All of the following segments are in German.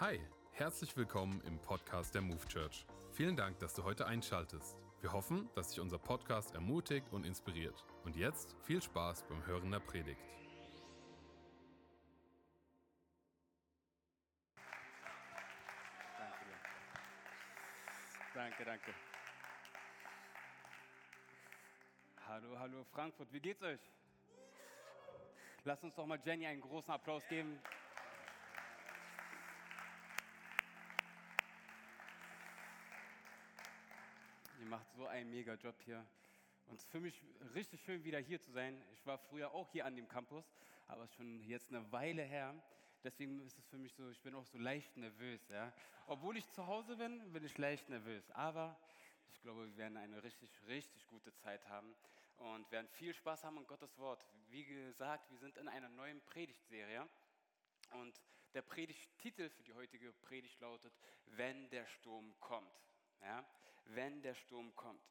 Hi, herzlich willkommen im Podcast der Move Church. Vielen Dank, dass du heute einschaltest. Wir hoffen, dass dich unser Podcast ermutigt und inspiriert. Und jetzt viel Spaß beim Hören der Predigt. Danke. Danke, danke. Hallo, hallo Frankfurt, wie geht's euch? Lasst uns doch mal Jenny einen großen Applaus geben. Macht so einen mega Job hier. Und es ist für mich richtig schön, wieder hier zu sein. Ich war früher auch hier an dem Campus, aber schon jetzt eine Weile her. Deswegen ist es für mich so, ich bin auch so leicht nervös. Ja? Obwohl ich zu Hause bin, bin ich leicht nervös. Aber ich glaube, wir werden eine richtig, richtig gute Zeit haben und werden viel Spaß haben an Gottes Wort. Wie gesagt, wir sind in einer neuen Predigtserie. Und der Predigttitel für die heutige Predigt lautet, wenn der Sturm kommt ja, wenn der Sturm kommt.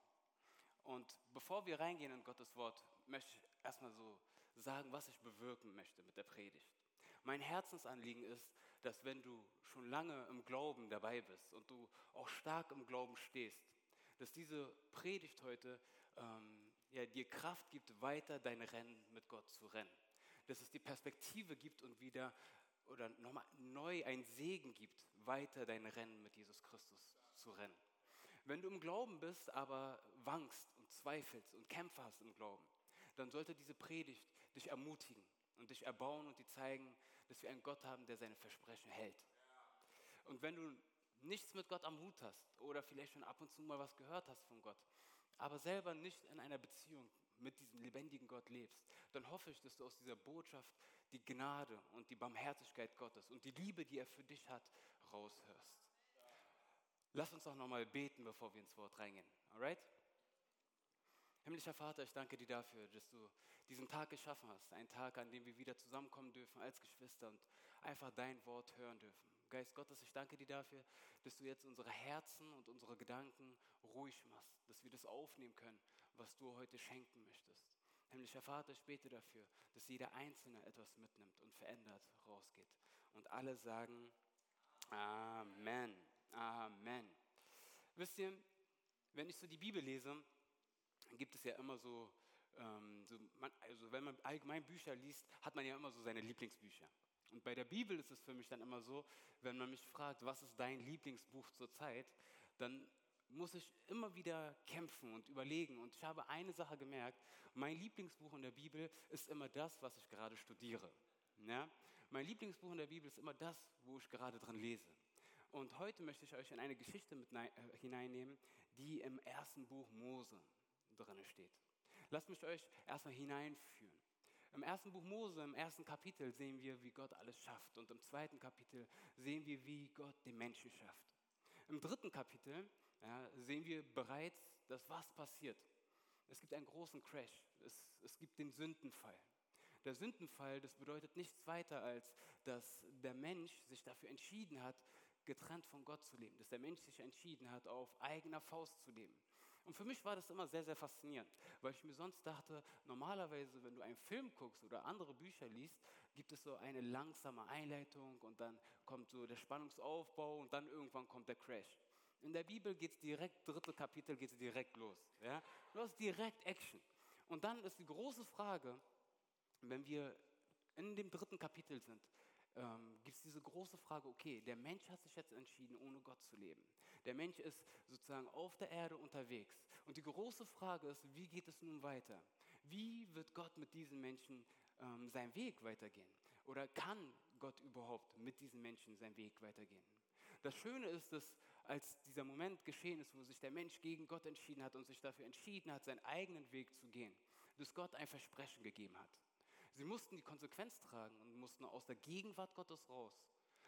Und bevor wir reingehen in Gottes Wort, möchte ich erstmal so sagen, was ich bewirken möchte mit der Predigt. Mein Herzensanliegen ist, dass wenn du schon lange im Glauben dabei bist und du auch stark im Glauben stehst, dass diese Predigt heute ähm, ja, dir Kraft gibt, weiter dein Rennen mit Gott zu rennen. Dass es die Perspektive gibt und wieder oder nochmal neu ein Segen gibt, weiter dein Rennen mit Jesus Christus zu rennen. Wenn du im Glauben bist, aber wankst und zweifelst und Kämpfe hast im Glauben, dann sollte diese Predigt dich ermutigen und dich erbauen und dir zeigen, dass wir einen Gott haben, der seine Versprechen hält. Und wenn du nichts mit Gott am Hut hast oder vielleicht schon ab und zu mal was gehört hast von Gott, aber selber nicht in einer Beziehung mit diesem lebendigen Gott lebst, dann hoffe ich, dass du aus dieser Botschaft die Gnade und die Barmherzigkeit Gottes und die Liebe, die er für dich hat, raushörst. Lass uns doch nochmal beten, bevor wir ins Wort reingehen. Alright? Himmlischer Vater, ich danke dir dafür, dass du diesen Tag geschaffen hast. Einen Tag, an dem wir wieder zusammenkommen dürfen als Geschwister und einfach dein Wort hören dürfen. Geist Gottes, ich danke dir dafür, dass du jetzt unsere Herzen und unsere Gedanken ruhig machst, dass wir das aufnehmen können, was du heute schenken möchtest. Himmlischer Vater, ich bete dafür, dass jeder Einzelne etwas mitnimmt und verändert rausgeht. Und alle sagen Amen. Amen. Wisst ihr, wenn ich so die Bibel lese, gibt es ja immer so, ähm, so man, also wenn man allgemein Bücher liest, hat man ja immer so seine Lieblingsbücher. Und bei der Bibel ist es für mich dann immer so, wenn man mich fragt, was ist dein Lieblingsbuch zur Zeit, dann muss ich immer wieder kämpfen und überlegen. Und ich habe eine Sache gemerkt, mein Lieblingsbuch in der Bibel ist immer das, was ich gerade studiere. Ja? Mein Lieblingsbuch in der Bibel ist immer das, wo ich gerade drin lese. Und heute möchte ich euch in eine Geschichte mit äh, hineinnehmen, die im ersten Buch Mose drin steht. Lasst mich euch erstmal hineinführen. Im ersten Buch Mose, im ersten Kapitel sehen wir, wie Gott alles schafft. Und im zweiten Kapitel sehen wir, wie Gott den Menschen schafft. Im dritten Kapitel ja, sehen wir bereits, dass was passiert. Es gibt einen großen Crash. Es, es gibt den Sündenfall. Der Sündenfall, das bedeutet nichts weiter, als dass der Mensch sich dafür entschieden hat, getrennt von Gott zu leben, dass der Mensch sich entschieden hat, auf eigener Faust zu leben. Und für mich war das immer sehr, sehr faszinierend, weil ich mir sonst dachte, normalerweise, wenn du einen Film guckst oder andere Bücher liest, gibt es so eine langsame Einleitung und dann kommt so der Spannungsaufbau und dann irgendwann kommt der Crash. In der Bibel geht es direkt, dritte Kapitel geht es direkt los. Ja? Du hast direkt Action. Und dann ist die große Frage, wenn wir in dem dritten Kapitel sind, ähm, gibt es diese große Frage, okay, der Mensch hat sich jetzt entschieden, ohne Gott zu leben. Der Mensch ist sozusagen auf der Erde unterwegs. Und die große Frage ist, wie geht es nun weiter? Wie wird Gott mit diesen Menschen ähm, seinen Weg weitergehen? Oder kann Gott überhaupt mit diesen Menschen seinen Weg weitergehen? Das Schöne ist, dass als dieser Moment geschehen ist, wo sich der Mensch gegen Gott entschieden hat und sich dafür entschieden hat, seinen eigenen Weg zu gehen, dass Gott ein Versprechen gegeben hat. Sie mussten die Konsequenz tragen und mussten aus der Gegenwart Gottes raus.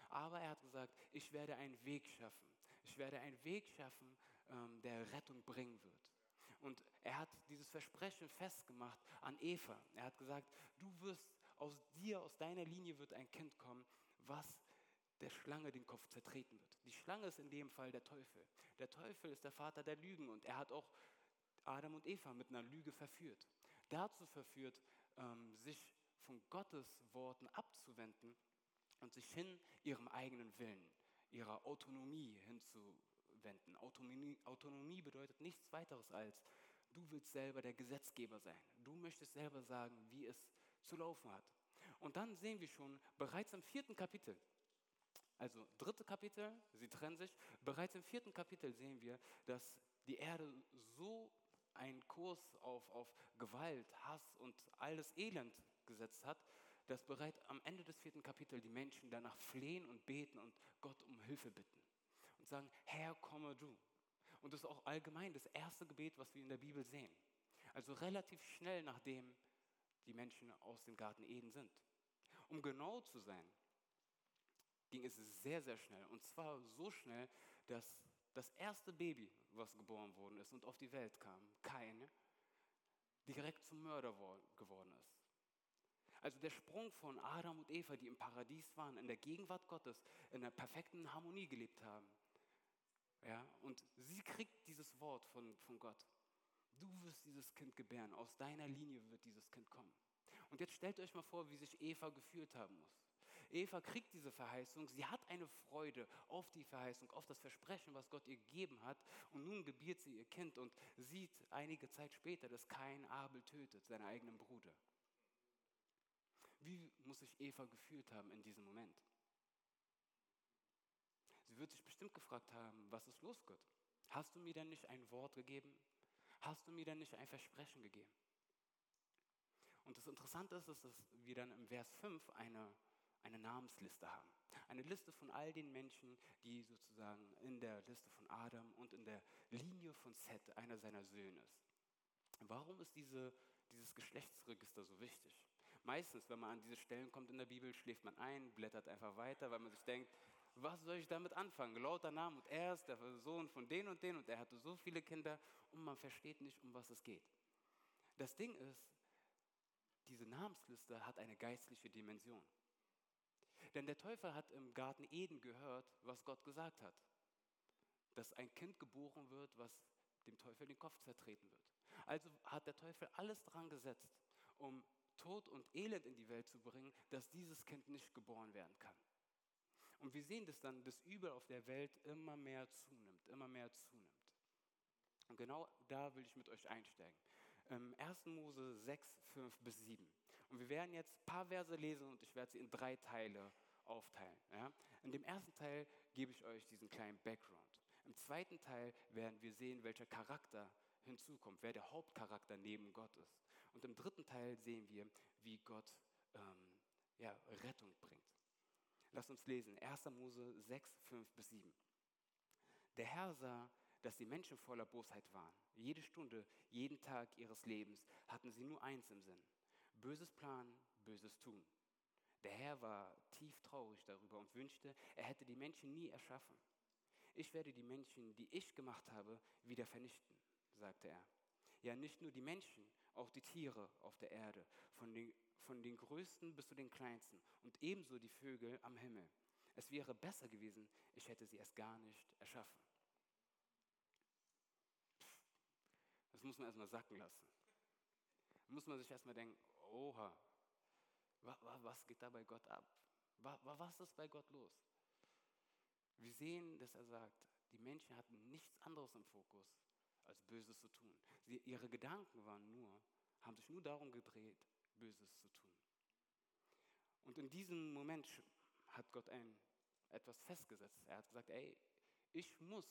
Aber er hat gesagt, ich werde einen Weg schaffen. Ich werde einen Weg schaffen, ähm, der Rettung bringen wird. Und er hat dieses Versprechen festgemacht an Eva. Er hat gesagt, du wirst aus dir, aus deiner Linie wird ein Kind kommen, was der Schlange den Kopf zertreten wird. Die Schlange ist in dem Fall der Teufel. Der Teufel ist der Vater der Lügen und er hat auch Adam und Eva mit einer Lüge verführt. Dazu verführt, ähm, sich von Gottes Worten abzuwenden und sich hin ihrem eigenen Willen ihrer Autonomie hinzuwenden. Autonomie, Autonomie bedeutet nichts weiteres als, du willst selber der Gesetzgeber sein. Du möchtest selber sagen, wie es zu laufen hat. Und dann sehen wir schon bereits im vierten Kapitel, also dritte Kapitel, sie trennen sich, bereits im vierten Kapitel sehen wir, dass die Erde so einen Kurs auf, auf Gewalt, Hass und alles Elend gesetzt hat, dass bereits am Ende des vierten Kapitels die Menschen danach flehen und beten und Gott um Hilfe bitten und sagen, Herr, komme du. Und das ist auch allgemein das erste Gebet, was wir in der Bibel sehen. Also relativ schnell nachdem die Menschen aus dem Garten Eden sind. Um genau zu sein, ging es sehr, sehr schnell. Und zwar so schnell, dass das erste Baby, was geboren worden ist und auf die Welt kam, Kain, direkt zum Mörder geworden ist. Also der Sprung von Adam und Eva, die im Paradies waren, in der Gegenwart Gottes, in einer perfekten Harmonie gelebt haben. Ja, und sie kriegt dieses Wort von, von Gott. Du wirst dieses Kind gebären, aus deiner Linie wird dieses Kind kommen. Und jetzt stellt euch mal vor, wie sich Eva gefühlt haben muss. Eva kriegt diese Verheißung, sie hat eine Freude auf die Verheißung, auf das Versprechen, was Gott ihr gegeben hat. Und nun gebiert sie ihr Kind und sieht einige Zeit später, dass kein Abel tötet, seinen eigenen Bruder. Wie muss sich Eva gefühlt haben in diesem Moment? Sie wird sich bestimmt gefragt haben, was ist los, Gott? Hast du mir denn nicht ein Wort gegeben? Hast du mir denn nicht ein Versprechen gegeben? Und das Interessante ist, dass wir dann im Vers 5 eine, eine Namensliste haben. Eine Liste von all den Menschen, die sozusagen in der Liste von Adam und in der Linie von Seth, einer seiner Söhne ist. Warum ist diese, dieses Geschlechtsregister so wichtig? Meistens, wenn man an diese Stellen kommt in der Bibel, schläft man ein, blättert einfach weiter, weil man sich denkt, was soll ich damit anfangen? Lauter Namen und er ist der Sohn von den und den und er hatte so viele Kinder und man versteht nicht, um was es geht. Das Ding ist, diese Namensliste hat eine geistliche Dimension. Denn der Teufel hat im Garten Eden gehört, was Gott gesagt hat. Dass ein Kind geboren wird, was dem Teufel den Kopf zertreten wird. Also hat der Teufel alles dran gesetzt, um Tod und Elend in die Welt zu bringen, dass dieses Kind nicht geboren werden kann. Und wir sehen das dann, dass Übel auf der Welt immer mehr zunimmt, immer mehr zunimmt. Und genau da will ich mit euch einsteigen. 1. Mose 6, 5 bis 7. Und wir werden jetzt ein paar Verse lesen und ich werde sie in drei Teile aufteilen. Ja? In dem ersten Teil gebe ich euch diesen kleinen Background. Im zweiten Teil werden wir sehen, welcher Charakter hinzukommt, wer der Hauptcharakter neben Gott ist. Und im dritten Teil sehen wir, wie Gott ähm, ja, Rettung bringt. Lasst uns lesen. 1. Mose 6, 5 bis 7. Der Herr sah, dass die Menschen voller Bosheit waren. Jede Stunde, jeden Tag ihres Lebens hatten sie nur eins im Sinn. Böses planen, Böses tun. Der Herr war tief traurig darüber und wünschte, er hätte die Menschen nie erschaffen. Ich werde die Menschen, die ich gemacht habe, wieder vernichten, sagte er. Ja, nicht nur die Menschen, auch die Tiere auf der Erde, von den, von den größten bis zu den kleinsten und ebenso die Vögel am Himmel. Es wäre besser gewesen, ich hätte sie erst gar nicht erschaffen. Das muss man erstmal sacken lassen. Da muss man sich erstmal denken, oha, was geht da bei Gott ab? Was ist bei Gott los? Wir sehen, dass er sagt, die Menschen hatten nichts anderes im Fokus, als Böses zu tun. Sie, ihre Gedanken waren nur, haben sich nur darum gedreht, Böses zu tun. Und in diesem Moment hat Gott ein, etwas festgesetzt. Er hat gesagt, ey, ich muss,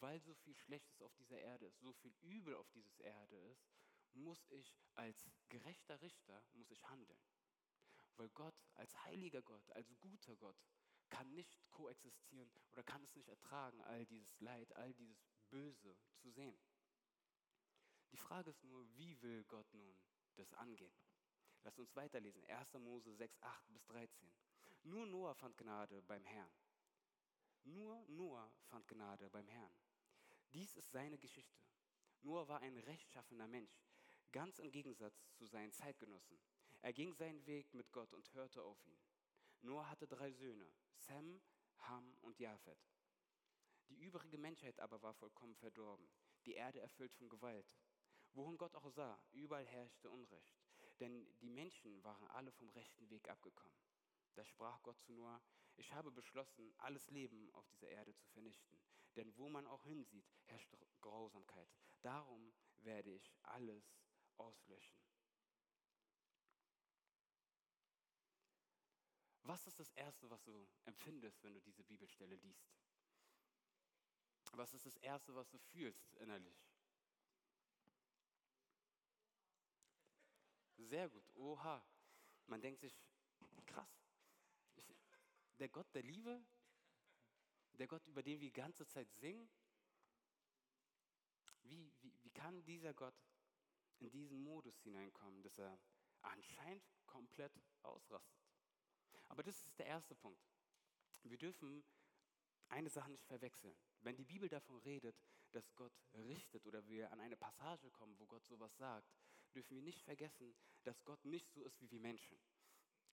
weil so viel Schlechtes auf dieser Erde ist, so viel Übel auf dieser Erde ist, muss ich als gerechter Richter, muss ich handeln. Weil Gott als heiliger Gott, als guter Gott, kann nicht koexistieren oder kann es nicht ertragen, all dieses Leid, all dieses Böse zu sehen. Die Frage ist nur, wie will Gott nun das angehen? Lasst uns weiterlesen. 1. Mose 6, 8 bis 13. Nur Noah fand Gnade beim Herrn. Nur Noah fand Gnade beim Herrn. Dies ist seine Geschichte. Noah war ein rechtschaffener Mensch, ganz im Gegensatz zu seinen Zeitgenossen. Er ging seinen Weg mit Gott und hörte auf ihn. Noah hatte drei Söhne, Sem, Ham und Japhet. Die übrige Menschheit aber war vollkommen verdorben, die Erde erfüllt von Gewalt. Wohin Gott auch sah, überall herrschte Unrecht, denn die Menschen waren alle vom rechten Weg abgekommen. Da sprach Gott zu Noah, ich habe beschlossen, alles Leben auf dieser Erde zu vernichten. Denn wo man auch hinsieht, herrscht Grausamkeit. Darum werde ich alles auslöschen. Was ist das Erste, was du empfindest, wenn du diese Bibelstelle liest? Was ist das Erste, was du fühlst innerlich? Sehr gut. Oha. Man denkt sich, krass. Der Gott der Liebe, der Gott, über den wir die ganze Zeit singen, wie, wie, wie kann dieser Gott in diesen Modus hineinkommen, dass er anscheinend komplett ausrastet? Aber das ist der erste Punkt. Wir dürfen eine Sache nicht verwechseln. Wenn die Bibel davon redet, dass Gott richtet oder wir an eine Passage kommen, wo Gott sowas sagt, dürfen wir nicht vergessen, dass Gott nicht so ist wie wir Menschen.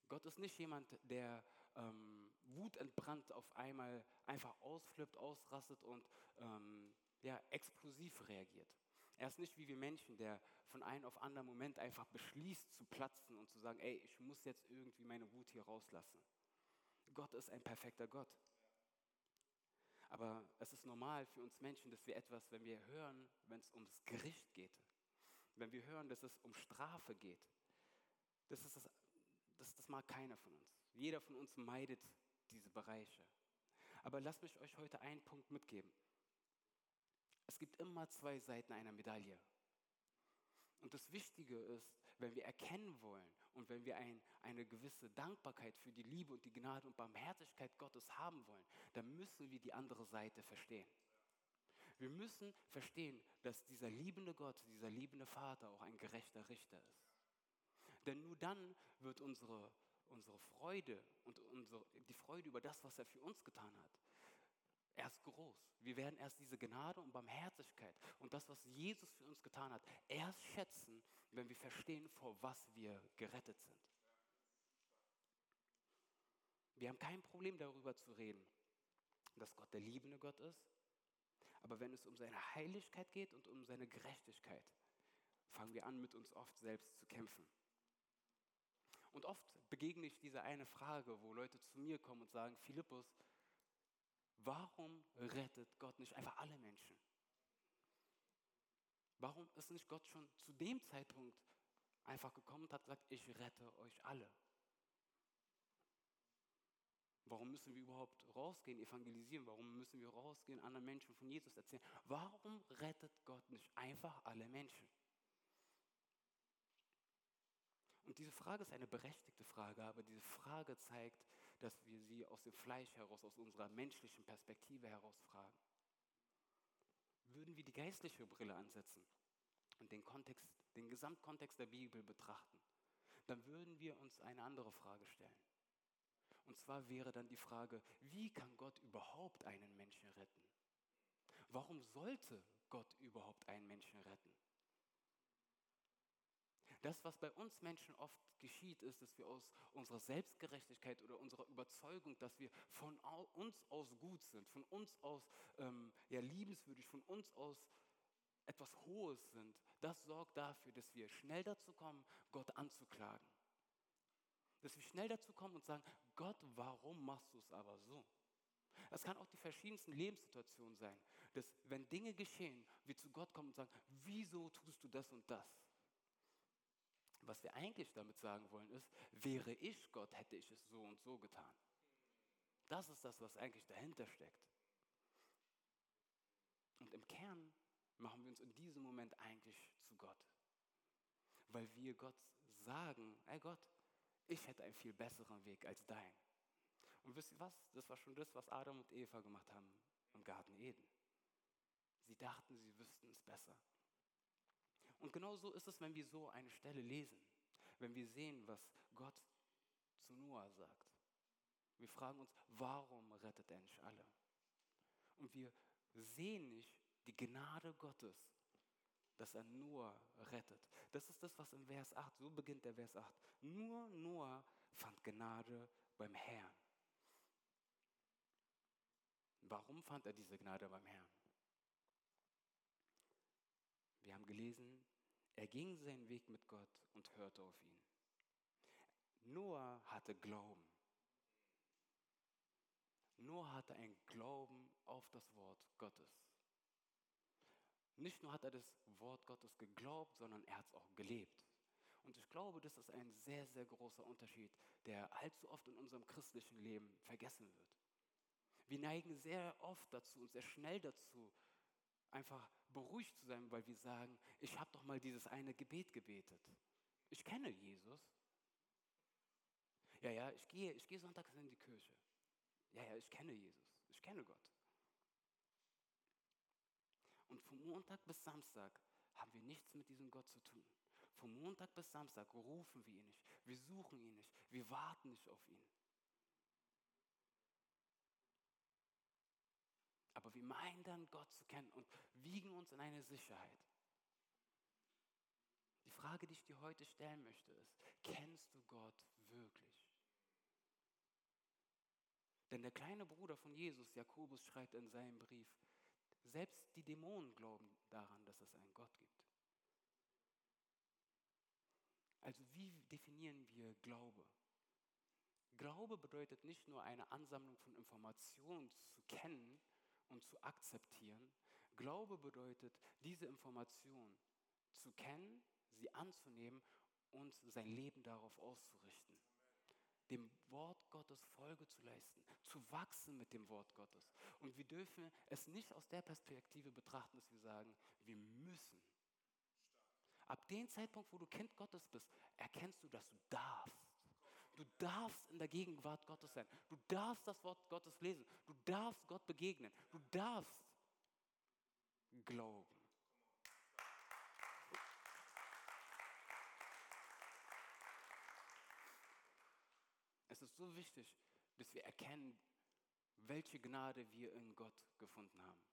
Gott ist nicht jemand, der ähm, wutentbrannt auf einmal einfach ausflippt, ausrastet und ähm, ja, explosiv reagiert. Er ist nicht wie wir Menschen, der von einem auf anderen Moment einfach beschließt zu platzen und zu sagen, ey, ich muss jetzt irgendwie meine Wut hier rauslassen. Gott ist ein perfekter Gott. Aber es ist normal für uns Menschen, dass wir etwas, wenn wir hören, wenn es ums Gericht geht, wenn wir hören, dass es um Strafe geht, das, ist das, das, das mag keiner von uns. Jeder von uns meidet diese Bereiche. Aber lasst mich euch heute einen Punkt mitgeben. Es gibt immer zwei Seiten einer Medaille. Und das Wichtige ist, wenn wir erkennen wollen und wenn wir ein, eine gewisse Dankbarkeit für die Liebe und die Gnade und Barmherzigkeit Gottes haben wollen, dann müssen wir die andere Seite verstehen. Wir müssen verstehen, dass dieser liebende Gott, dieser liebende Vater auch ein gerechter Richter ist. Denn nur dann wird unsere, unsere Freude und unsere, die Freude über das, was er für uns getan hat, erst groß. Wir werden erst diese Gnade und Barmherzigkeit und das, was Jesus für uns getan hat, erst schätzen, wenn wir verstehen, vor was wir gerettet sind. Wir haben kein Problem darüber zu reden, dass Gott der liebende Gott ist. Aber wenn es um seine Heiligkeit geht und um seine Gerechtigkeit, fangen wir an, mit uns oft selbst zu kämpfen. Und oft begegne ich diese eine Frage, wo Leute zu mir kommen und sagen, Philippus, warum rettet Gott nicht einfach alle Menschen? Warum ist nicht Gott schon zu dem Zeitpunkt einfach gekommen und hat gesagt, ich rette euch alle? Warum müssen wir überhaupt rausgehen, evangelisieren? Warum müssen wir rausgehen, anderen Menschen von Jesus erzählen? Warum rettet Gott nicht einfach alle Menschen? Und diese Frage ist eine berechtigte Frage, aber diese Frage zeigt, dass wir sie aus dem Fleisch heraus, aus unserer menschlichen Perspektive heraus fragen. Würden wir die geistliche Brille ansetzen und den Kontext, den Gesamtkontext der Bibel betrachten, dann würden wir uns eine andere Frage stellen. Und zwar wäre dann die Frage, wie kann Gott überhaupt einen Menschen retten? Warum sollte Gott überhaupt einen Menschen retten? Das, was bei uns Menschen oft geschieht, ist, dass wir aus unserer Selbstgerechtigkeit oder unserer Überzeugung, dass wir von uns aus gut sind, von uns aus ähm, ja, liebenswürdig, von uns aus etwas Hohes sind, das sorgt dafür, dass wir schnell dazu kommen, Gott anzuklagen. Dass wir schnell dazu kommen und sagen, Gott, warum machst du es aber so? Es kann auch die verschiedensten Lebenssituationen sein, dass wenn Dinge geschehen, wir zu Gott kommen und sagen, wieso tust du das und das? Was wir eigentlich damit sagen wollen ist, wäre ich Gott, hätte ich es so und so getan. Das ist das, was eigentlich dahinter steckt. Und im Kern machen wir uns in diesem Moment eigentlich zu Gott. Weil wir Gott sagen, ey Gott, ich hätte einen viel besseren Weg als dein. Und wisst ihr was? Das war schon das, was Adam und Eva gemacht haben im Garten Eden. Sie dachten, sie wüssten es besser. Und genau so ist es, wenn wir so eine Stelle lesen, wenn wir sehen, was Gott zu Noah sagt. Wir fragen uns, warum rettet er nicht alle? Und wir sehen nicht die Gnade Gottes, dass er Noah rettet. Das ist das, was im Vers 8, so beginnt der Vers 8. Nur Noah fand Gnade beim Herrn. Warum fand er diese Gnade beim Herrn? Wir haben gelesen, er ging seinen Weg mit Gott und hörte auf ihn. Noah hatte Glauben. hatte einen Glauben auf das Wort Gottes. Nicht nur hat er das Wort Gottes geglaubt, sondern er hat es auch gelebt. Und ich glaube, das ist ein sehr, sehr großer Unterschied, der allzu oft in unserem christlichen Leben vergessen wird. Wir neigen sehr oft dazu und sehr schnell dazu, einfach beruhigt zu sein, weil wir sagen, ich habe doch mal dieses eine Gebet gebetet. Ich kenne Jesus. Ja, ja, ich gehe, ich gehe sonntags in die Kirche. Ja, ja, ich kenne Jesus. Ich kenne Gott. Und von Montag bis Samstag haben wir nichts mit diesem Gott zu tun. Von Montag bis Samstag rufen wir ihn nicht. Wir suchen ihn nicht. Wir warten nicht auf ihn. Aber wir meinen dann, Gott zu kennen und wiegen uns in eine Sicherheit. Die Frage, die ich dir heute stellen möchte, ist, kennst du Gott wirklich? Denn der kleine Bruder von Jesus, Jakobus, schreibt in seinem Brief, selbst die Dämonen glauben daran, dass es einen Gott gibt. Also wie definieren wir Glaube? Glaube bedeutet nicht nur eine Ansammlung von Informationen zu kennen und zu akzeptieren. Glaube bedeutet, diese Information zu kennen, sie anzunehmen und sein Leben darauf auszurichten. Dem Wort Gottes Folge zu leisten, zu wachsen mit dem Wort Gottes. Und wir dürfen es nicht aus der Perspektive betrachten, dass wir sagen, wir müssen. Ab dem Zeitpunkt, wo du Kind Gottes bist, erkennst du, dass du darfst. Du darfst in der Gegenwart Gottes sein. Du darfst das Wort Gottes lesen. Du darfst Gott begegnen. Du darfst glauben. Es ist so wichtig, dass wir erkennen, welche Gnade wir in Gott gefunden haben,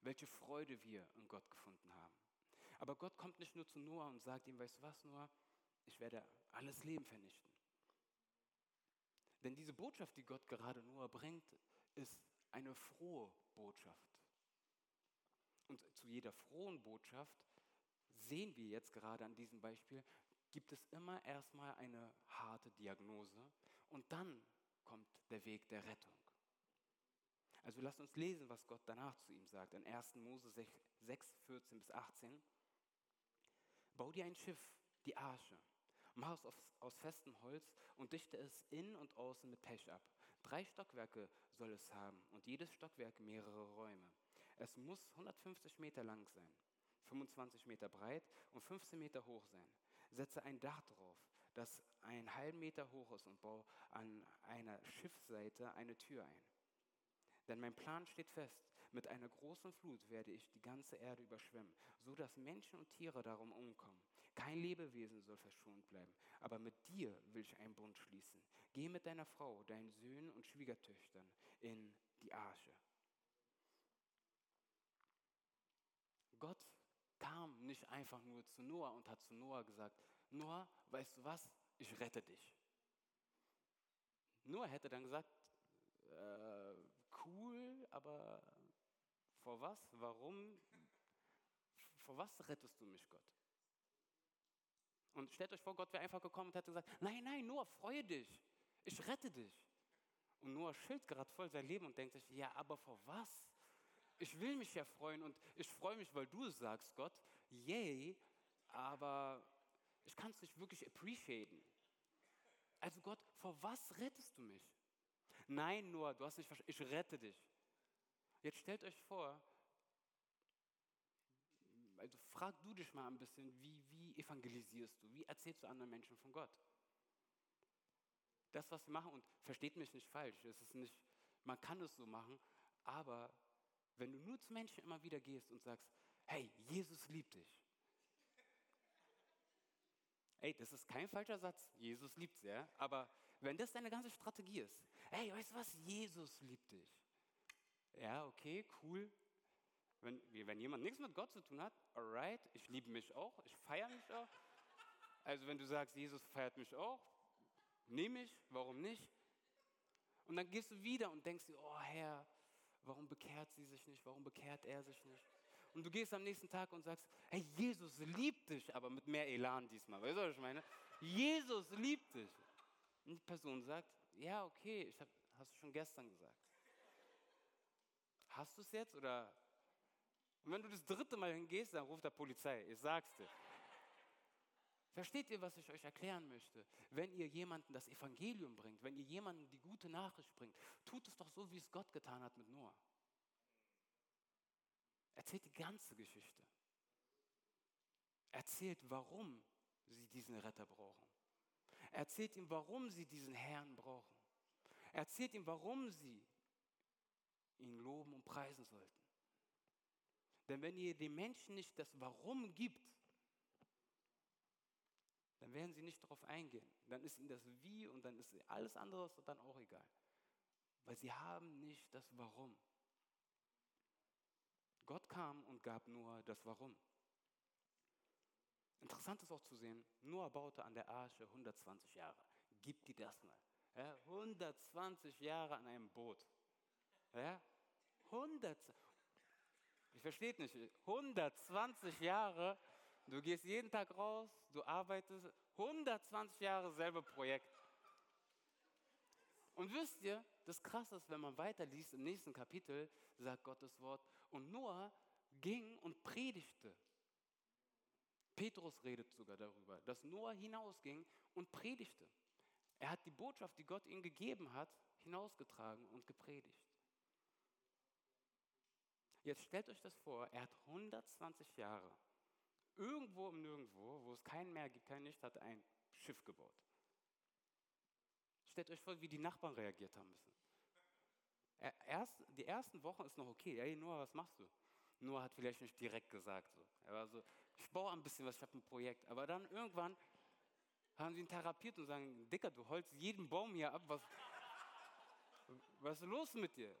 welche Freude wir in Gott gefunden haben. Aber Gott kommt nicht nur zu Noah und sagt ihm, weißt du was, Noah, ich werde alles Leben vernichten. Denn diese Botschaft, die Gott gerade Noah bringt, ist eine frohe Botschaft. Und zu jeder frohen Botschaft sehen wir jetzt gerade an diesem Beispiel, gibt es immer erstmal eine harte Diagnose und dann kommt der Weg der Rettung. Also lasst uns lesen, was Gott danach zu ihm sagt. In 1. Mose 6, 14 bis 18. Bau dir ein Schiff, die Arche. Mach es aus, aus festem Holz und dichte es innen und außen mit Pech ab. Drei Stockwerke soll es haben und jedes Stockwerk mehrere Räume. Es muss 150 Meter lang sein, 25 Meter breit und 15 Meter hoch sein. Setze ein Dach drauf, das einen halben Meter hoch ist und baue an einer Schiffsseite eine Tür ein. Denn mein Plan steht fest. Mit einer großen Flut werde ich die ganze Erde überschwemmen, so dass Menschen und Tiere darum umkommen. Kein Lebewesen soll verschont bleiben, aber mit dir will ich einen Bund schließen. Geh mit deiner Frau, deinen Söhnen und Schwiegertöchtern in die Arche. Gott kam nicht einfach nur zu Noah und hat zu Noah gesagt, Noah, weißt du was, ich rette dich. Noah hätte dann gesagt, äh, cool, aber vor was? Warum? Vor was rettest du mich, Gott? Und stellt euch vor, Gott wäre einfach gekommen und hätte gesagt, nein, nein, Noah, freue dich. Ich rette dich. Und Noah schilt gerade voll sein Leben und denkt sich, ja, aber vor was? Ich will mich ja freuen und ich freue mich, weil du es sagst, Gott, yay, aber ich kann es nicht wirklich appreciaten. Also Gott, vor was rettest du mich? Nein, Noah, du hast nicht verstanden, ich rette dich. Jetzt stellt euch vor, also frag du dich mal ein bisschen, wie, wie evangelisierst du? Wie erzählst du anderen Menschen von Gott? Das, was wir machen, und versteht mich nicht falsch, es ist nicht, man kann es so machen, aber wenn du nur zu Menschen immer wieder gehst und sagst, hey, Jesus liebt dich. Ey, das ist kein falscher Satz, Jesus liebt sie, ja? aber wenn das deine ganze Strategie ist, hey, weißt du was, Jesus liebt dich. Ja, okay, cool. Wenn, wenn jemand nichts mit Gott zu tun hat, alright, ich liebe mich auch, ich feiere mich auch. Also wenn du sagst, Jesus feiert mich auch, nehme ich, warum nicht? Und dann gehst du wieder und denkst dir, oh Herr, warum bekehrt sie sich nicht, warum bekehrt er sich nicht? Und du gehst am nächsten Tag und sagst, hey, Jesus liebt dich, aber mit mehr Elan diesmal. Weißt du, was ich meine? Jesus liebt dich. Und die Person sagt, ja, okay, ich hab, hast du schon gestern gesagt. hast du es jetzt oder? Und wenn du das dritte Mal hingehst, dann ruft der Polizei. Ich sag's dir. Versteht ihr, was ich euch erklären möchte? Wenn ihr jemanden das Evangelium bringt, wenn ihr jemanden die gute Nachricht bringt, tut es doch so, wie es Gott getan hat mit Noah. Erzählt die ganze Geschichte. Erzählt, warum sie diesen Retter brauchen. Erzählt ihm, warum sie diesen Herrn brauchen. Erzählt ihm, warum sie ihn loben und preisen sollten. Denn wenn ihr den Menschen nicht das Warum gibt, dann werden sie nicht darauf eingehen. Dann ist ihnen das Wie und dann ist alles andere dann auch egal. Weil sie haben nicht das Warum. Gott kam und gab nur das Warum. Interessant ist auch zu sehen, Noah baute an der Arche 120 Jahre. Gib die das mal. Ja, 120 Jahre an einem Boot. Ja, 100, ich verstehe nicht, 120 Jahre, du gehst jeden Tag raus, du arbeitest, 120 Jahre selbe Projekt. Und wisst ihr, das Krasse ist, wenn man weiterliest im nächsten Kapitel, sagt Gottes Wort, und Noah ging und predigte. Petrus redet sogar darüber, dass Noah hinausging und predigte. Er hat die Botschaft, die Gott ihm gegeben hat, hinausgetragen und gepredigt. Jetzt stellt euch das vor, er hat 120 Jahre irgendwo im Nirgendwo, wo es keinen mehr gibt, kein Licht, hat ein Schiff gebaut. Stellt euch vor, wie die Nachbarn reagiert haben müssen. Erst, die ersten Wochen ist noch okay. Hey Noah, was machst du? Noah hat vielleicht nicht direkt gesagt. So. Er war so, ich baue ein bisschen was, ich habe ein Projekt. Aber dann irgendwann haben sie ihn therapiert und sagen, Dicker, du holst jeden Baum hier ab. Was, was ist los mit dir?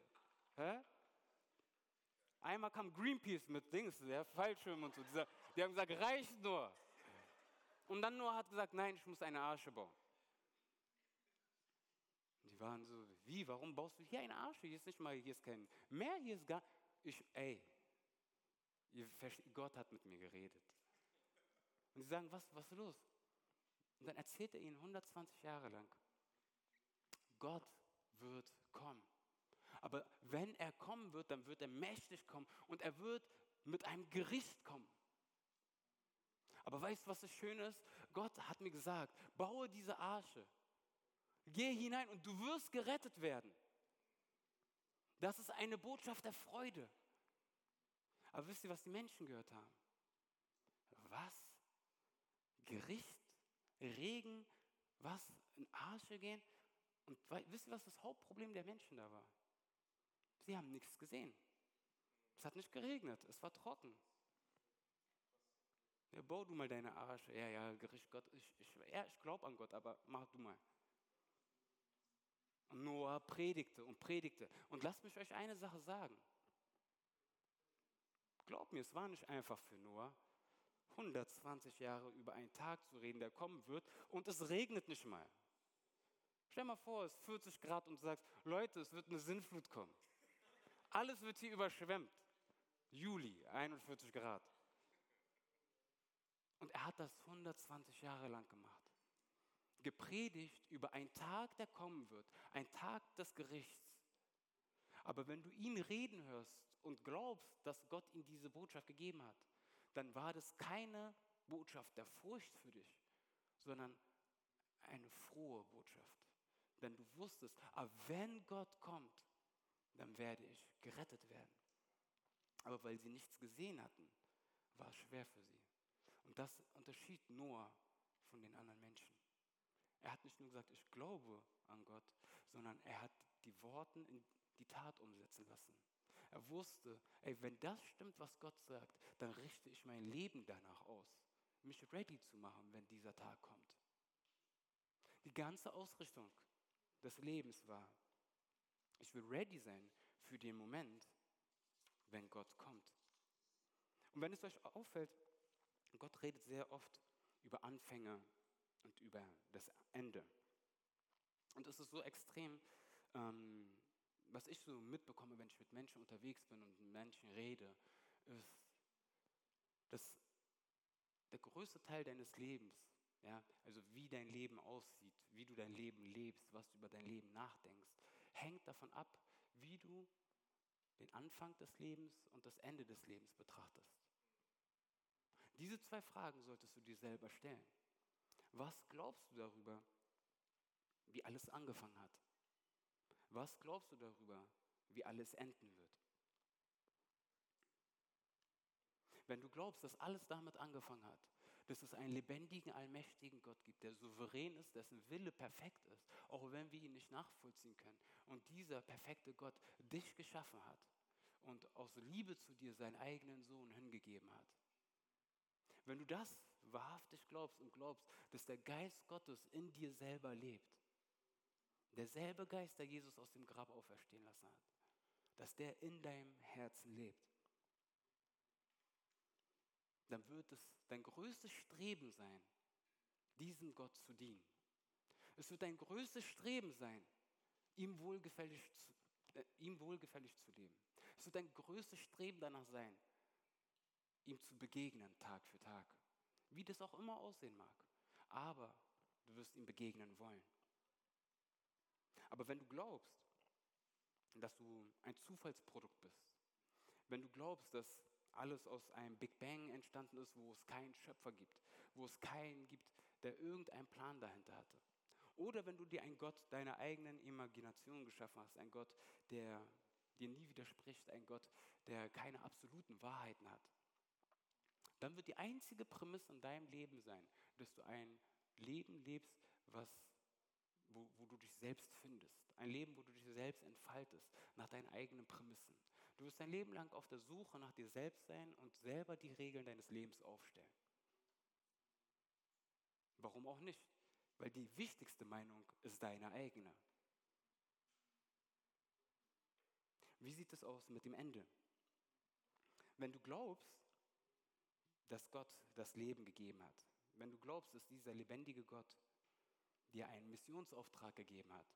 Hä? Einmal kam Greenpeace mit Dings, der Fallschirm und so. Dieser, die haben gesagt, reicht nur. Und dann nur hat gesagt, nein, ich muss eine Arche bauen. Die waren so, wie, warum baust du hier eine Arche? Hier ist nicht mal, hier ist kein Meer, hier ist gar, ich, ey, Gott hat mit mir geredet. Und sie sagen, was, was ist los? Und dann erzählt er ihnen 120 Jahre lang, Gott wird kommen. Aber wenn er kommen wird, dann wird er mächtig kommen und er wird mit einem Gericht kommen. Aber weißt du, was das Schöne ist? Gott hat mir gesagt, baue diese Arche. Geh hinein und du wirst gerettet werden. Das ist eine Botschaft der Freude. Aber wisst ihr, was die Menschen gehört haben? Was? Gericht? Regen? Was? In Arche gehen? Und wisst ihr, was das Hauptproblem der Menschen da war? Sie haben nichts gesehen. Es hat nicht geregnet, es war trocken. Ja, bau du mal deine Arche. Ja, ja, Gericht Gott. Ich, ich, ja, ich glaube an Gott, aber mach du mal. Und Noah predigte und predigte. Und lasst mich euch eine Sache sagen. Glaubt mir, es war nicht einfach für Noah, 120 Jahre über einen Tag zu reden, der kommen wird, und es regnet nicht mal. Stell mal vor, es ist 40 Grad und du sagst, Leute, es wird eine Sinnflut kommen. Alles wird hier überschwemmt. Juli, 41 Grad. Und er hat das 120 Jahre lang gemacht. Gepredigt über einen Tag, der kommen wird, ein Tag des Gerichts. Aber wenn du ihn reden hörst und glaubst, dass Gott ihm diese Botschaft gegeben hat, dann war das keine Botschaft der Furcht für dich, sondern eine frohe Botschaft. Denn du wusstest, aber wenn Gott kommt, dann werde ich gerettet werden. Aber weil sie nichts gesehen hatten, war es schwer für sie. Und das unterschied Noah von den anderen Menschen. Er hat nicht nur gesagt, ich glaube an Gott, sondern er hat die Worte in die Tat umsetzen lassen. Er wusste, ey, wenn das stimmt, was Gott sagt, dann richte ich mein Leben danach aus, mich ready zu machen, wenn dieser Tag kommt. Die ganze Ausrichtung des Lebens war, ich will ready sein für den Moment, wenn Gott kommt. Und wenn es euch auffällt, Gott redet sehr oft über Anfänge und über das Ende. Und es ist so extrem, ähm, was ich so mitbekomme, wenn ich mit Menschen unterwegs bin und mit Menschen rede, ist, dass der größte Teil deines Lebens, ja, also wie dein Leben aussieht, wie du dein Leben lebst, was du über dein Leben nachdenkst, hängt davon ab, wie du den Anfang des Lebens und das Ende des Lebens betrachtest. Diese zwei Fragen solltest du dir selber stellen. Was glaubst du darüber, wie alles angefangen hat? Was glaubst du darüber, wie alles enden wird? Wenn du glaubst, dass alles damit angefangen hat, dass es einen lebendigen, allmächtigen Gott gibt, der souverän ist, dessen Wille perfekt ist, auch wenn wir ihn nicht nachvollziehen können, und dieser perfekte Gott dich geschaffen hat und aus Liebe zu dir seinen eigenen Sohn hingegeben hat. Wenn du das wahrhaftig glaubst und glaubst, dass der Geist Gottes in dir selber lebt, derselbe Geist, der Jesus aus dem Grab auferstehen lassen hat, dass der in deinem Herzen lebt, dann wird es dein größtes Streben sein, diesem Gott zu dienen. Es wird dein größtes Streben sein, ihm wohlgefällig zu, äh, ihm wohlgefällig zu leben. Es wird dein größtes Streben danach sein, ihm zu begegnen Tag für Tag. Wie das auch immer aussehen mag. Aber du wirst ihm begegnen wollen. Aber wenn du glaubst, dass du ein Zufallsprodukt bist, wenn du glaubst, dass alles aus einem Big Bang entstanden ist, wo es keinen Schöpfer gibt, wo es keinen gibt, der irgendeinen Plan dahinter hatte. Oder wenn du dir einen Gott deiner eigenen Imagination geschaffen hast, ein Gott, der dir nie widerspricht, ein Gott, der keine absoluten Wahrheiten hat, dann wird die einzige Prämisse in deinem Leben sein, dass du ein Leben lebst, was, wo, wo du dich selbst findest. Ein Leben, wo du dich selbst entfaltest, nach deinen eigenen Prämissen. Du wirst dein Leben lang auf der Suche nach dir selbst sein und selber die Regeln deines Lebens aufstellen. Warum auch nicht? Weil die wichtigste Meinung ist deine eigene. Wie sieht es aus mit dem Ende? Wenn du glaubst, dass Gott das Leben gegeben hat, wenn du glaubst, dass dieser lebendige Gott dir einen Missionsauftrag gegeben hat,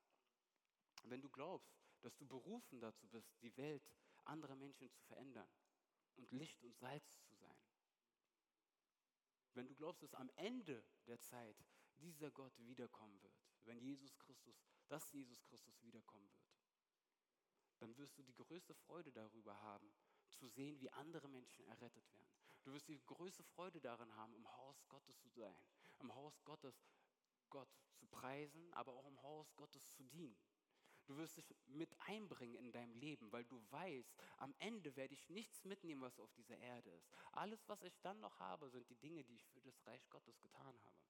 wenn du glaubst, dass du berufen dazu bist, die Welt andere Menschen zu verändern und Licht und Salz zu sein. Wenn du glaubst, dass am Ende der Zeit dieser Gott wiederkommen wird, wenn Jesus Christus, dass Jesus Christus wiederkommen wird, dann wirst du die größte Freude darüber haben, zu sehen, wie andere Menschen errettet werden. Du wirst die größte Freude darin haben, im Haus Gottes zu sein, im Haus Gottes Gott zu preisen, aber auch im Haus Gottes zu dienen. Du wirst dich mit einbringen in deinem Leben, weil du weißt, am Ende werde ich nichts mitnehmen, was auf dieser Erde ist. Alles, was ich dann noch habe, sind die Dinge, die ich für das Reich Gottes getan habe.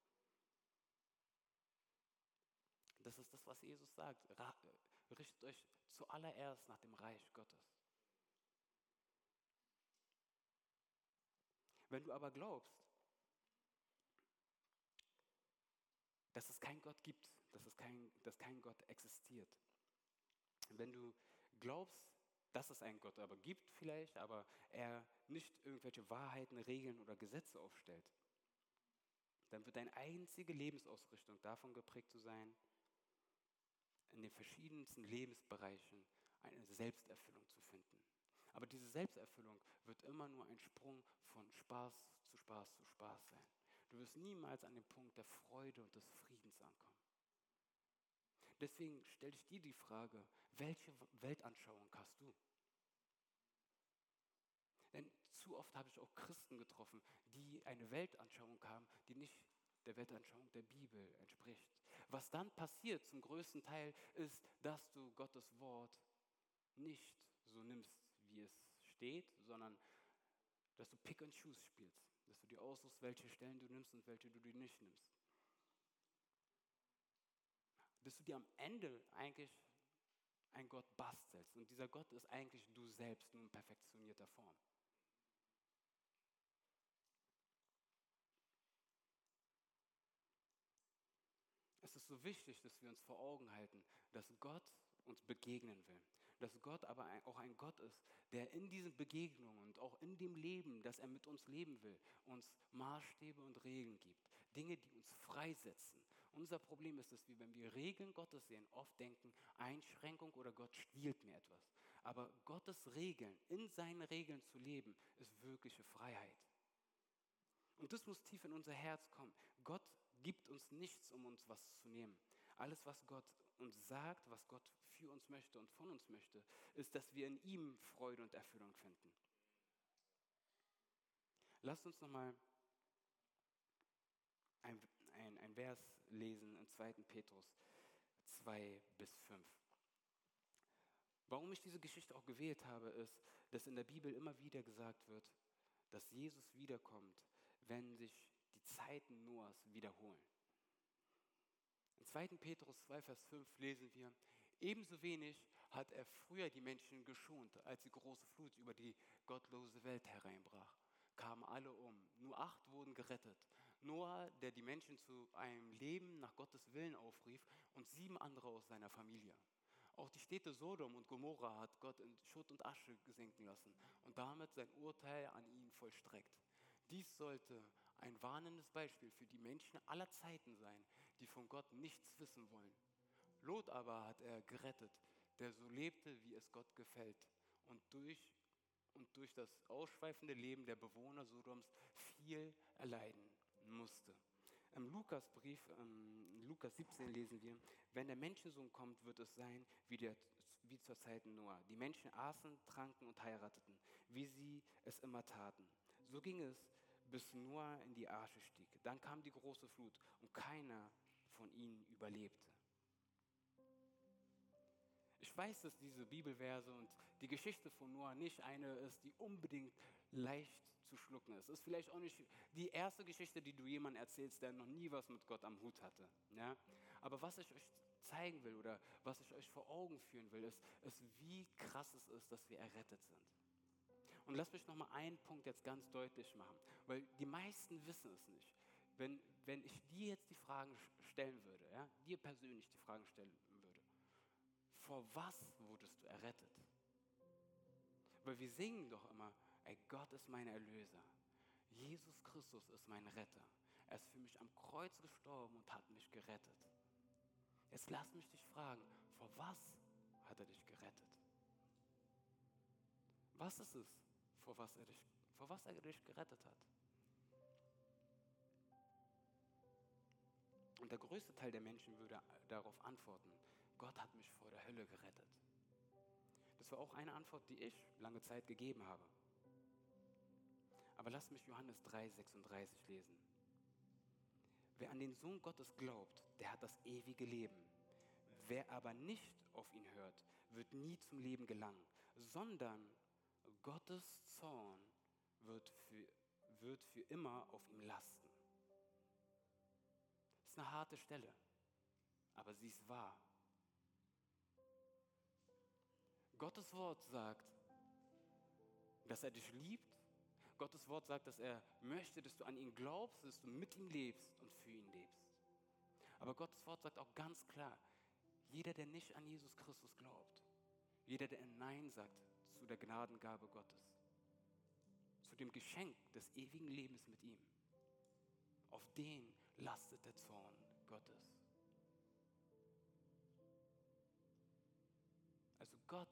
Das ist das, was Jesus sagt. Richtet euch zuallererst nach dem Reich Gottes. Wenn du aber glaubst, dass es keinen Gott gibt, dass, es kein, dass kein Gott existiert, wenn du glaubst, dass es einen Gott aber gibt vielleicht, aber er nicht irgendwelche Wahrheiten, Regeln oder Gesetze aufstellt, dann wird deine einzige Lebensausrichtung davon geprägt zu sein, in den verschiedensten Lebensbereichen eine Selbsterfüllung zu finden. Aber diese Selbsterfüllung wird immer nur ein Sprung von Spaß zu Spaß zu Spaß sein. Du wirst niemals an den Punkt der Freude und des Friedens ankommen. Deswegen stelle ich dir die Frage, welche Weltanschauung hast du? Denn zu oft habe ich auch Christen getroffen, die eine Weltanschauung haben, die nicht der Weltanschauung der Bibel entspricht. Was dann passiert zum größten Teil ist, dass du Gottes Wort nicht so nimmst, wie es steht, sondern dass du Pick and Choose spielst, dass du dir aussuchst, welche Stellen du nimmst und welche du nicht nimmst bis du dir am Ende eigentlich ein Gott bastelst. Und dieser Gott ist eigentlich du selbst, nur in perfektionierter Form. Es ist so wichtig, dass wir uns vor Augen halten, dass Gott uns begegnen will. Dass Gott aber auch ein Gott ist, der in diesen Begegnungen und auch in dem Leben, das er mit uns leben will, uns Maßstäbe und Regeln gibt. Dinge, die uns freisetzen, unser Problem ist, dass wir, wenn wir Regeln Gottes sehen, oft denken, Einschränkung oder Gott stiehlt mir etwas. Aber Gottes Regeln, in seinen Regeln zu leben, ist wirkliche Freiheit. Und das muss tief in unser Herz kommen. Gott gibt uns nichts, um uns was zu nehmen. Alles, was Gott uns sagt, was Gott für uns möchte und von uns möchte, ist, dass wir in ihm Freude und Erfüllung finden. Lasst uns nochmal ein Vers lesen in 2. Petrus 2 bis 5. Warum ich diese Geschichte auch gewählt habe, ist, dass in der Bibel immer wieder gesagt wird, dass Jesus wiederkommt, wenn sich die Zeiten Noahs wiederholen. In 2. Petrus 2, Vers 5 lesen wir, ebenso wenig hat er früher die Menschen geschont, als die große Flut über die gottlose Welt hereinbrach. Kamen alle um, nur acht wurden gerettet. Noah, der die Menschen zu einem Leben nach Gottes Willen aufrief, und sieben andere aus seiner Familie. Auch die Städte Sodom und Gomorra hat Gott in Schutt und Asche gesenken lassen und damit sein Urteil an ihn vollstreckt. Dies sollte ein warnendes Beispiel für die Menschen aller Zeiten sein, die von Gott nichts wissen wollen. Lot aber hat er gerettet, der so lebte, wie es Gott gefällt und durch, und durch das ausschweifende Leben der Bewohner Sodoms viel erleiden musste. Im Lukasbrief, ähm, Lukas 17 lesen wir, wenn der Menschensohn kommt, wird es sein wie, der, wie zur Zeit Noah. Die Menschen aßen, tranken und heirateten, wie sie es immer taten. So ging es, bis Noah in die Arche stieg. Dann kam die große Flut und keiner von ihnen überlebte. Ich weiß, dass diese Bibelverse und die Geschichte von Noah nicht eine ist, die unbedingt leicht zu schlucken ist. Es ist vielleicht auch nicht die erste Geschichte, die du jemandem erzählst, der noch nie was mit Gott am Hut hatte. Ja? Aber was ich euch zeigen will oder was ich euch vor Augen führen will, ist, ist wie krass es ist, dass wir errettet sind. Und lasst mich nochmal einen Punkt jetzt ganz deutlich machen, weil die meisten wissen es nicht. Wenn, wenn ich dir jetzt die Fragen stellen würde, ja, dir persönlich die Fragen stellen würde, vor was wurdest du errettet? Weil wir singen doch immer, ey, Gott ist mein Erlöser. Jesus Christus ist mein Retter. Er ist für mich am Kreuz gestorben und hat mich gerettet. Jetzt lass mich dich fragen, vor was hat er dich gerettet? Was ist es, vor was er dich, vor was er dich gerettet hat? Und der größte Teil der Menschen würde darauf antworten, Gott hat mich vor der Hölle gerettet. Das war auch eine Antwort, die ich lange Zeit gegeben habe. Aber lasst mich Johannes 3:36 lesen. Wer an den Sohn Gottes glaubt, der hat das ewige Leben. Wer aber nicht auf ihn hört, wird nie zum Leben gelangen, sondern Gottes Zorn wird für, wird für immer auf ihm lasten. Das ist eine harte Stelle, aber sie ist wahr. Gottes Wort sagt, dass er dich liebt. Gottes Wort sagt, dass er möchte, dass du an ihn glaubst, dass du mit ihm lebst und für ihn lebst. Aber Gottes Wort sagt auch ganz klar, jeder, der nicht an Jesus Christus glaubt, jeder, der Nein sagt zu der Gnadengabe Gottes, zu dem Geschenk des ewigen Lebens mit ihm, auf den lastet der Zorn Gottes. Also Gott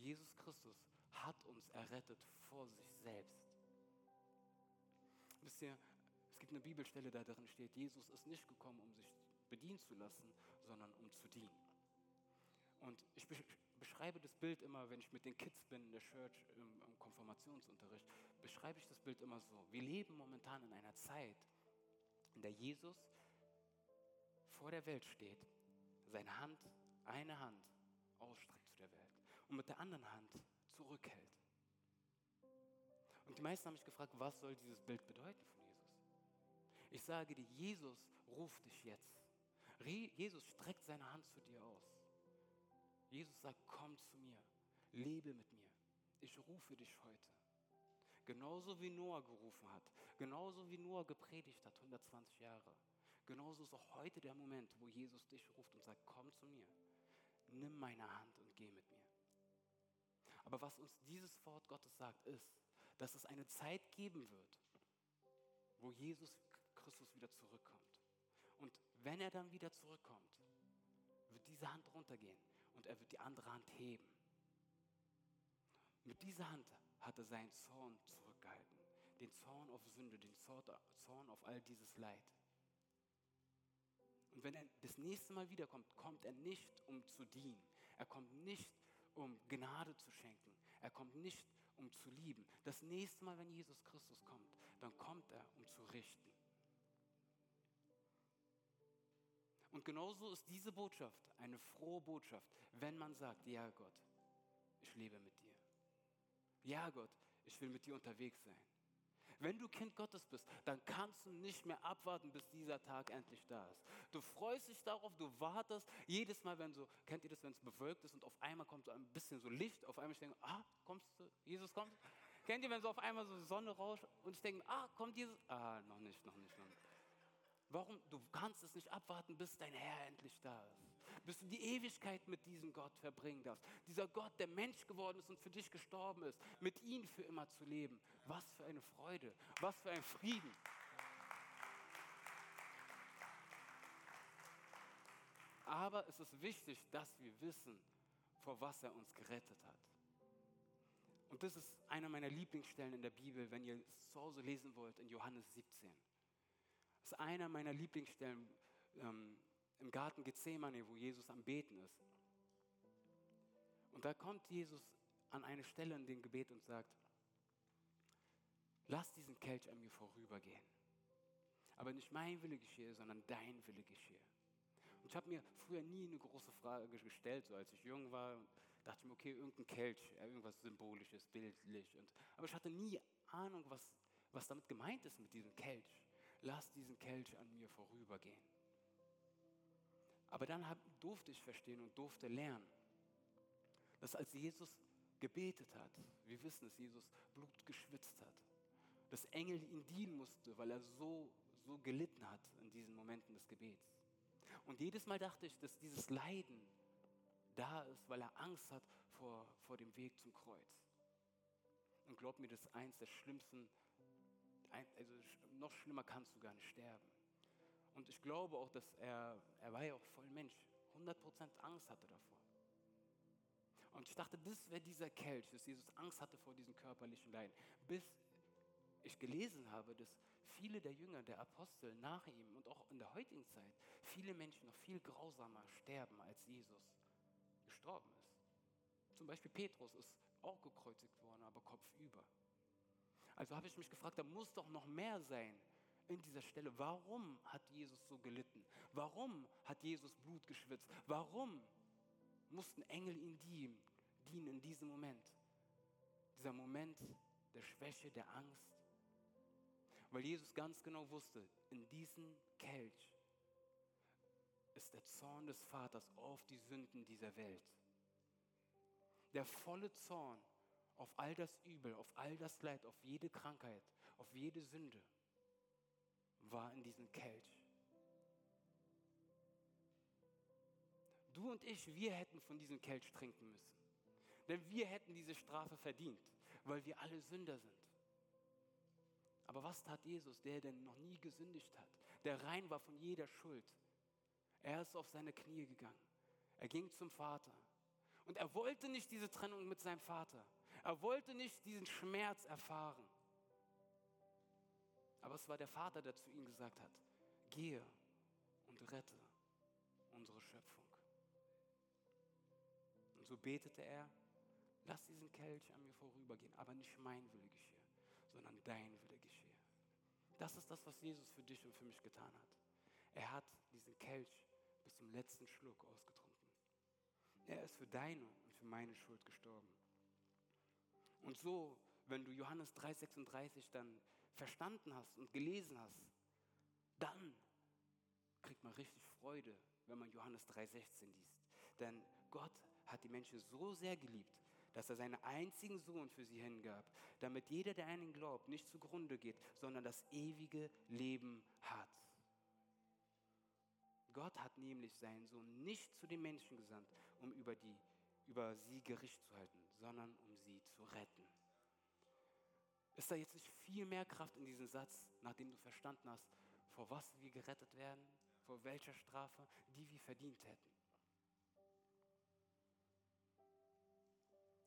Jesus Christus hat uns errettet vor sich selbst. Wisst ihr, es gibt eine Bibelstelle, da drin steht, Jesus ist nicht gekommen, um sich bedienen zu lassen, sondern um zu dienen. Und ich beschreibe das Bild immer, wenn ich mit den Kids bin in der Church im, im Konfirmationsunterricht, beschreibe ich das Bild immer so. Wir leben momentan in einer Zeit, in der Jesus vor der Welt steht, seine Hand, eine Hand ausstreckt zu der Welt und mit der anderen Hand zurückhält. Und die meisten haben mich gefragt, was soll dieses Bild bedeuten von Jesus? Ich sage dir, Jesus ruft dich jetzt. Jesus streckt seine Hand zu dir aus. Jesus sagt, komm zu mir, lebe mit mir. Ich rufe dich heute. Genauso wie Noah gerufen hat, genauso wie Noah gepredigt hat, 120 Jahre. Genauso ist auch heute der Moment, wo Jesus dich ruft und sagt, komm zu mir, nimm meine Hand und geh mit mir. Aber was uns dieses Wort Gottes sagt, ist, dass es eine Zeit geben wird, wo Jesus Christus wieder zurückkommt. Und wenn er dann wieder zurückkommt, wird diese Hand runtergehen und er wird die andere Hand heben. Mit dieser Hand hat er seinen Zorn zurückgehalten. Den Zorn auf Sünde, den Zorn auf all dieses Leid. Und wenn er das nächste Mal wiederkommt, kommt er nicht, um zu dienen. Er kommt nicht, um Gnade zu schenken. Er kommt nicht, um zu lieben. Das nächste Mal, wenn Jesus Christus kommt, dann kommt er, um zu richten. Und genauso ist diese Botschaft eine frohe Botschaft, wenn man sagt, ja Gott, ich lebe mit dir. Ja Gott, ich will mit dir unterwegs sein. Wenn du Kind Gottes bist, dann kannst du nicht mehr abwarten, bis dieser Tag endlich da ist. Du freust dich darauf, du wartest jedes Mal, wenn so, kennt ihr das, wenn es bewölkt ist und auf einmal kommt so ein bisschen so Licht, auf einmal ich denke, ah, kommst du, Jesus kommt. Kennt ihr, wenn so auf einmal so Sonne rauscht und ich denke, ah, kommt Jesus? Ah, noch nicht, noch nicht, noch nicht. Warum? Du kannst es nicht abwarten, bis dein Herr endlich da ist. Bis du die Ewigkeit mit diesem Gott verbringen darfst. Dieser Gott, der Mensch geworden ist und für dich gestorben ist, mit ihm für immer zu leben. Was für eine Freude, was für ein Frieden. Aber es ist wichtig, dass wir wissen, vor was er uns gerettet hat. Und das ist einer meiner Lieblingsstellen in der Bibel, wenn ihr es zu Hause lesen wollt, in Johannes 17. Das ist einer meiner Lieblingsstellen ähm, im Garten Gethsemane, wo Jesus am Beten ist. Und da kommt Jesus an eine Stelle in dem Gebet und sagt, lass diesen Kelch an mir vorübergehen. Aber nicht mein Wille geschehe, sondern dein Wille geschehe. Und ich habe mir früher nie eine große Frage gestellt, so als ich jung war. dachte ich mir, okay, irgendein Kelch, irgendwas Symbolisches, bildlich. Und, aber ich hatte nie Ahnung, was, was damit gemeint ist mit diesem Kelch lass diesen Kelch an mir vorübergehen. Aber dann hab, durfte ich verstehen und durfte lernen, dass als Jesus gebetet hat, wir wissen, dass Jesus Blut geschwitzt hat, dass Engel ihn dienen musste, weil er so, so gelitten hat in diesen Momenten des Gebets. Und jedes Mal dachte ich, dass dieses Leiden da ist, weil er Angst hat vor, vor dem Weg zum Kreuz. Und glaub mir, das ist eins der schlimmsten also noch schlimmer kannst du gar nicht sterben. Und ich glaube auch, dass er, er war ja auch voll Mensch, 100% Angst hatte davor. Und ich dachte, das wäre dieser Kelch, dass Jesus Angst hatte vor diesem körperlichen Leiden. Bis ich gelesen habe, dass viele der Jünger, der Apostel nach ihm und auch in der heutigen Zeit, viele Menschen noch viel grausamer sterben, als Jesus gestorben ist. Zum Beispiel Petrus ist auch gekreuzigt worden, aber kopfüber. Also habe ich mich gefragt, da muss doch noch mehr sein in dieser Stelle. Warum hat Jesus so gelitten? Warum hat Jesus Blut geschwitzt? Warum mussten Engel ihm dienen, dienen in diesem Moment? Dieser Moment der Schwäche, der Angst. Weil Jesus ganz genau wusste, in diesem Kelch ist der Zorn des Vaters auf die Sünden dieser Welt. Der volle Zorn auf all das Übel, auf all das Leid, auf jede Krankheit, auf jede Sünde war in diesem Kelch. Du und ich, wir hätten von diesem Kelch trinken müssen. Denn wir hätten diese Strafe verdient, weil wir alle Sünder sind. Aber was tat Jesus, der denn noch nie gesündigt hat, der rein war von jeder Schuld? Er ist auf seine Knie gegangen. Er ging zum Vater. Und er wollte nicht diese Trennung mit seinem Vater. Er wollte nicht diesen Schmerz erfahren. Aber es war der Vater, der zu ihm gesagt hat, gehe und rette unsere Schöpfung. Und so betete er, lass diesen Kelch an mir vorübergehen, aber nicht mein Wille geschehe, sondern dein Wille geschehe. Das ist das, was Jesus für dich und für mich getan hat. Er hat diesen Kelch bis zum letzten Schluck ausgetrunken. Er ist für deine und für meine Schuld gestorben. Und so, wenn du Johannes 3,36 dann verstanden hast und gelesen hast, dann kriegt man richtig Freude, wenn man Johannes 3,16 liest. Denn Gott hat die Menschen so sehr geliebt, dass er seinen einzigen Sohn für sie hingab, damit jeder, der ihn glaubt, nicht zugrunde geht, sondern das ewige Leben hat. Gott hat nämlich seinen Sohn nicht zu den Menschen gesandt, um über, die, über sie Gericht zu halten, sondern um sie zu retten. Ist da jetzt nicht viel mehr Kraft in diesem Satz, nachdem du verstanden hast, vor was wir gerettet werden, vor welcher Strafe, die wir verdient hätten?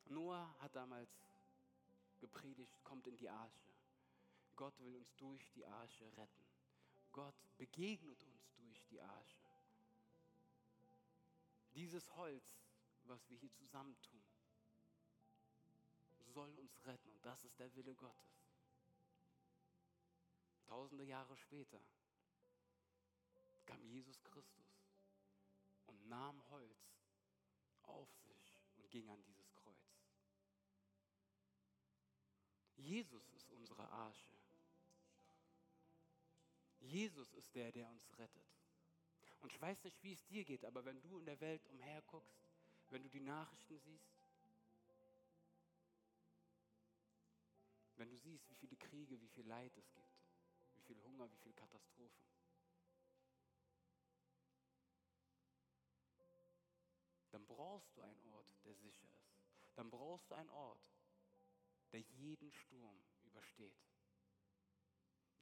Noah hat damals gepredigt, kommt in die Arche. Gott will uns durch die Arche retten. Gott begegnet uns durch die Arche. Dieses Holz, was wir hier zusammentun, soll uns retten und das ist der Wille Gottes. Tausende Jahre später kam Jesus Christus und nahm Holz auf sich und ging an dieses Kreuz. Jesus ist unsere Arche. Jesus ist der, der uns rettet. Und ich weiß nicht, wie es dir geht, aber wenn du in der Welt umherguckst, wenn du die Nachrichten siehst, wenn du siehst, wie viele Kriege, wie viel Leid es gibt, wie viel Hunger, wie viele Katastrophen, dann brauchst du einen Ort, der sicher ist. Dann brauchst du einen Ort, der jeden Sturm übersteht.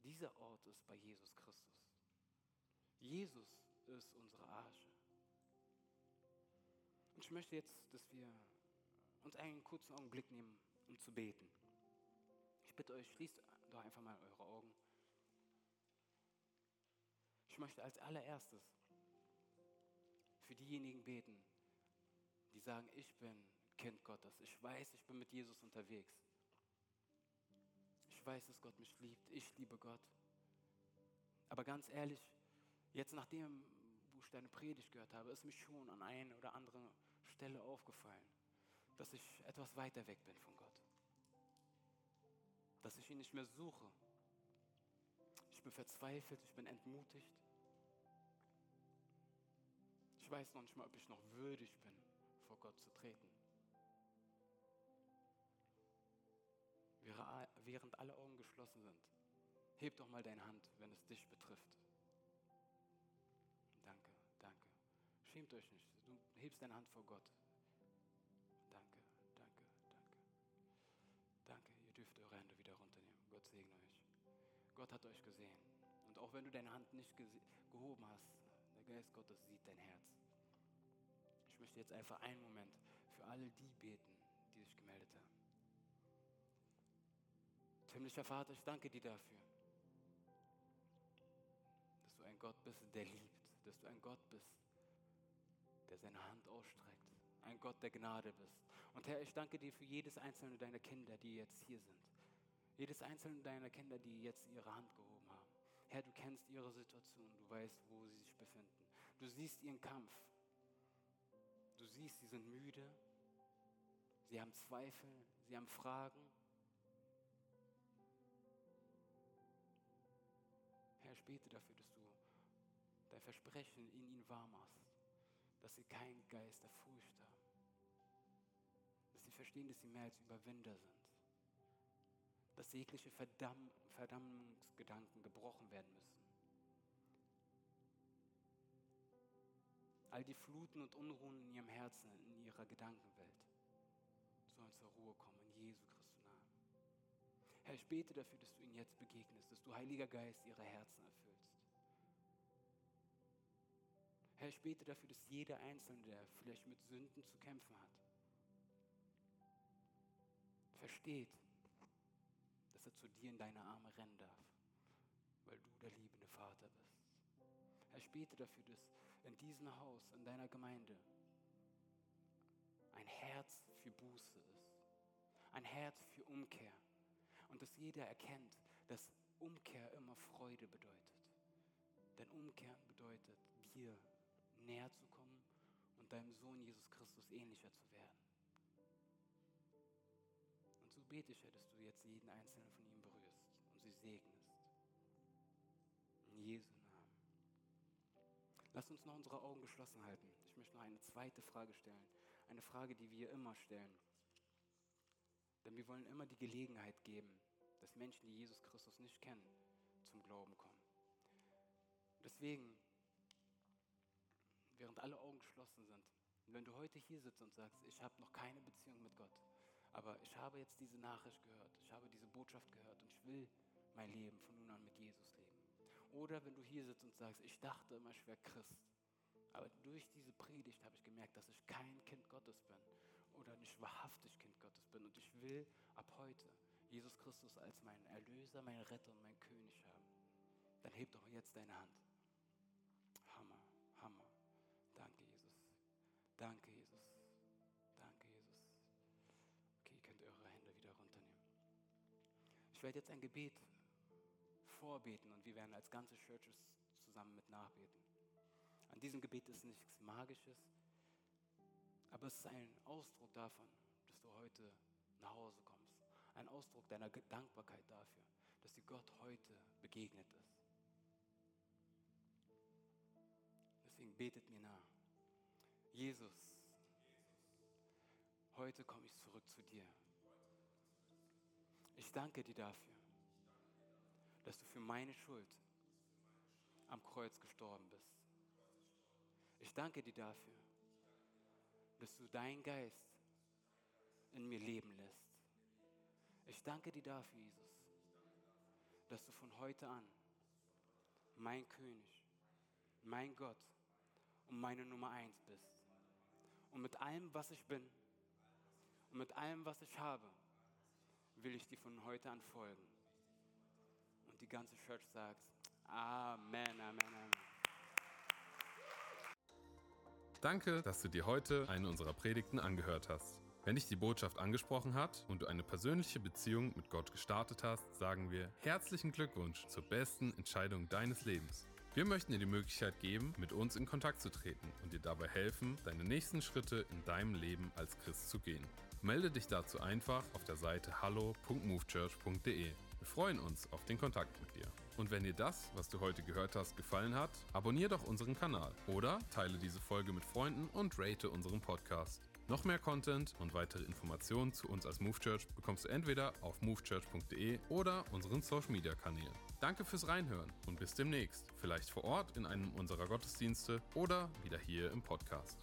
Dieser Ort ist bei Jesus Christus. Jesus ist unsere Arche. Und ich möchte jetzt, dass wir uns einen kurzen Augenblick nehmen, um zu beten. Ich bitte euch, schließt doch einfach mal eure Augen. Ich möchte als allererstes für diejenigen beten, die sagen, ich bin Kind Gottes. Ich weiß, ich bin mit Jesus unterwegs. Ich weiß, dass Gott mich liebt. Ich liebe Gott. Aber ganz ehrlich, jetzt nachdem, wo ich deine Predigt gehört habe, ist mir schon an einer oder anderen Stelle aufgefallen, dass ich etwas weiter weg bin von Gott. Dass ich ihn nicht mehr suche. Ich bin verzweifelt, ich bin entmutigt. Ich weiß noch nicht mal, ob ich noch würdig bin, vor Gott zu treten. Während alle Augen geschlossen sind, heb doch mal deine Hand, wenn es dich betrifft. Danke, danke. Schämt euch nicht. Du hebst deine Hand vor Gott. Gott segne euch. Gott hat euch gesehen. Und auch wenn du deine Hand nicht gehoben hast, der Geist Gottes sieht dein Herz. Ich möchte jetzt einfach einen Moment für alle die beten, die sich gemeldet haben. Himmlischer Vater, ich danke dir dafür, dass du ein Gott bist, der liebt, dass du ein Gott bist, der seine Hand ausstreckt, ein Gott der Gnade bist. Und Herr, ich danke dir für jedes einzelne deiner Kinder, die jetzt hier sind. Jedes einzelne deiner Kinder, die jetzt ihre Hand gehoben haben. Herr, du kennst ihre Situation, du weißt, wo sie sich befinden. Du siehst ihren Kampf. Du siehst, sie sind müde, sie haben Zweifel, sie haben Fragen. Herr, ich bete dafür, dass du dein Versprechen in ihnen wahr machst, dass sie keinen Geist der Furcht haben, dass sie verstehen, dass sie mehr als Überwinder sind, dass jegliche Verdamm Verdammungsgedanken gebrochen werden müssen. All die Fluten und Unruhen in ihrem Herzen, in ihrer Gedankenwelt, sollen zur Ruhe kommen, in Jesu Christus Namen. Herr, ich bete dafür, dass du ihnen jetzt begegnest, dass du, Heiliger Geist, ihre Herzen erfüllst. Herr, ich bete dafür, dass jeder Einzelne, der vielleicht mit Sünden zu kämpfen hat, versteht, er zu dir in deine Arme rennen darf, weil du der liebende Vater bist. Herr, ich bete dafür, dass in diesem Haus, in deiner Gemeinde, ein Herz für Buße ist, ein Herz für Umkehr und dass jeder erkennt, dass Umkehr immer Freude bedeutet. Denn Umkehren bedeutet, dir näher zu kommen und deinem Sohn Jesus Christus ähnlicher zu werden. Und so bete ich, dass du jetzt jeden einzelnen von sie segnest. In Jesu Namen. Lass uns noch unsere Augen geschlossen halten. Ich möchte noch eine zweite Frage stellen. Eine Frage, die wir immer stellen. Denn wir wollen immer die Gelegenheit geben, dass Menschen, die Jesus Christus nicht kennen, zum Glauben kommen. Deswegen, während alle Augen geschlossen sind, wenn du heute hier sitzt und sagst, ich habe noch keine Beziehung mit Gott, aber ich habe jetzt diese Nachricht gehört, ich habe diese Botschaft gehört und ich will mein Leben von nun an mit Jesus leben. Oder wenn du hier sitzt und sagst, ich dachte immer, ich wäre Christ, aber durch diese Predigt habe ich gemerkt, dass ich kein Kind Gottes bin oder nicht wahrhaftig Kind Gottes bin und ich will ab heute Jesus Christus als meinen Erlöser, meinen Retter und meinen König haben, dann heb doch jetzt deine Hand. Hammer, Hammer. Danke, Jesus. Danke, Jesus. Danke, Jesus. Okay, ihr könnt eure Hände wieder runternehmen. Ich werde jetzt ein Gebet vorbeten und wir werden als ganze Churches zusammen mit nachbeten. An diesem Gebet ist nichts Magisches, aber es ist ein Ausdruck davon, dass du heute nach Hause kommst. Ein Ausdruck deiner Dankbarkeit dafür, dass dir Gott heute begegnet ist. Deswegen betet mir nach. Jesus, heute komme ich zurück zu dir. Ich danke dir dafür, dass du für meine Schuld am Kreuz gestorben bist. Ich danke dir dafür, dass du deinen Geist in mir leben lässt. Ich danke dir dafür, Jesus, dass du von heute an mein König, mein Gott und meine Nummer eins bist. Und mit allem, was ich bin und mit allem, was ich habe, will ich dir von heute an folgen. Die ganze Church sagt, Amen, Amen, Amen. Danke, dass du dir heute eine unserer Predigten angehört hast. Wenn dich die Botschaft angesprochen hat und du eine persönliche Beziehung mit Gott gestartet hast, sagen wir herzlichen Glückwunsch zur besten Entscheidung deines Lebens. Wir möchten dir die Möglichkeit geben, mit uns in Kontakt zu treten und dir dabei helfen, deine nächsten Schritte in deinem Leben als Christ zu gehen. Melde dich dazu einfach auf der Seite hallo.movechurch.de. Wir freuen uns auf den Kontakt mit dir. Und wenn dir das, was du heute gehört hast, gefallen hat, abonniere doch unseren Kanal oder teile diese Folge mit Freunden und rate unseren Podcast. Noch mehr Content und weitere Informationen zu uns als Move Church bekommst du entweder auf movechurch.de oder unseren Social Media Kanälen. Danke fürs Reinhören und bis demnächst. Vielleicht vor Ort in einem unserer Gottesdienste oder wieder hier im Podcast.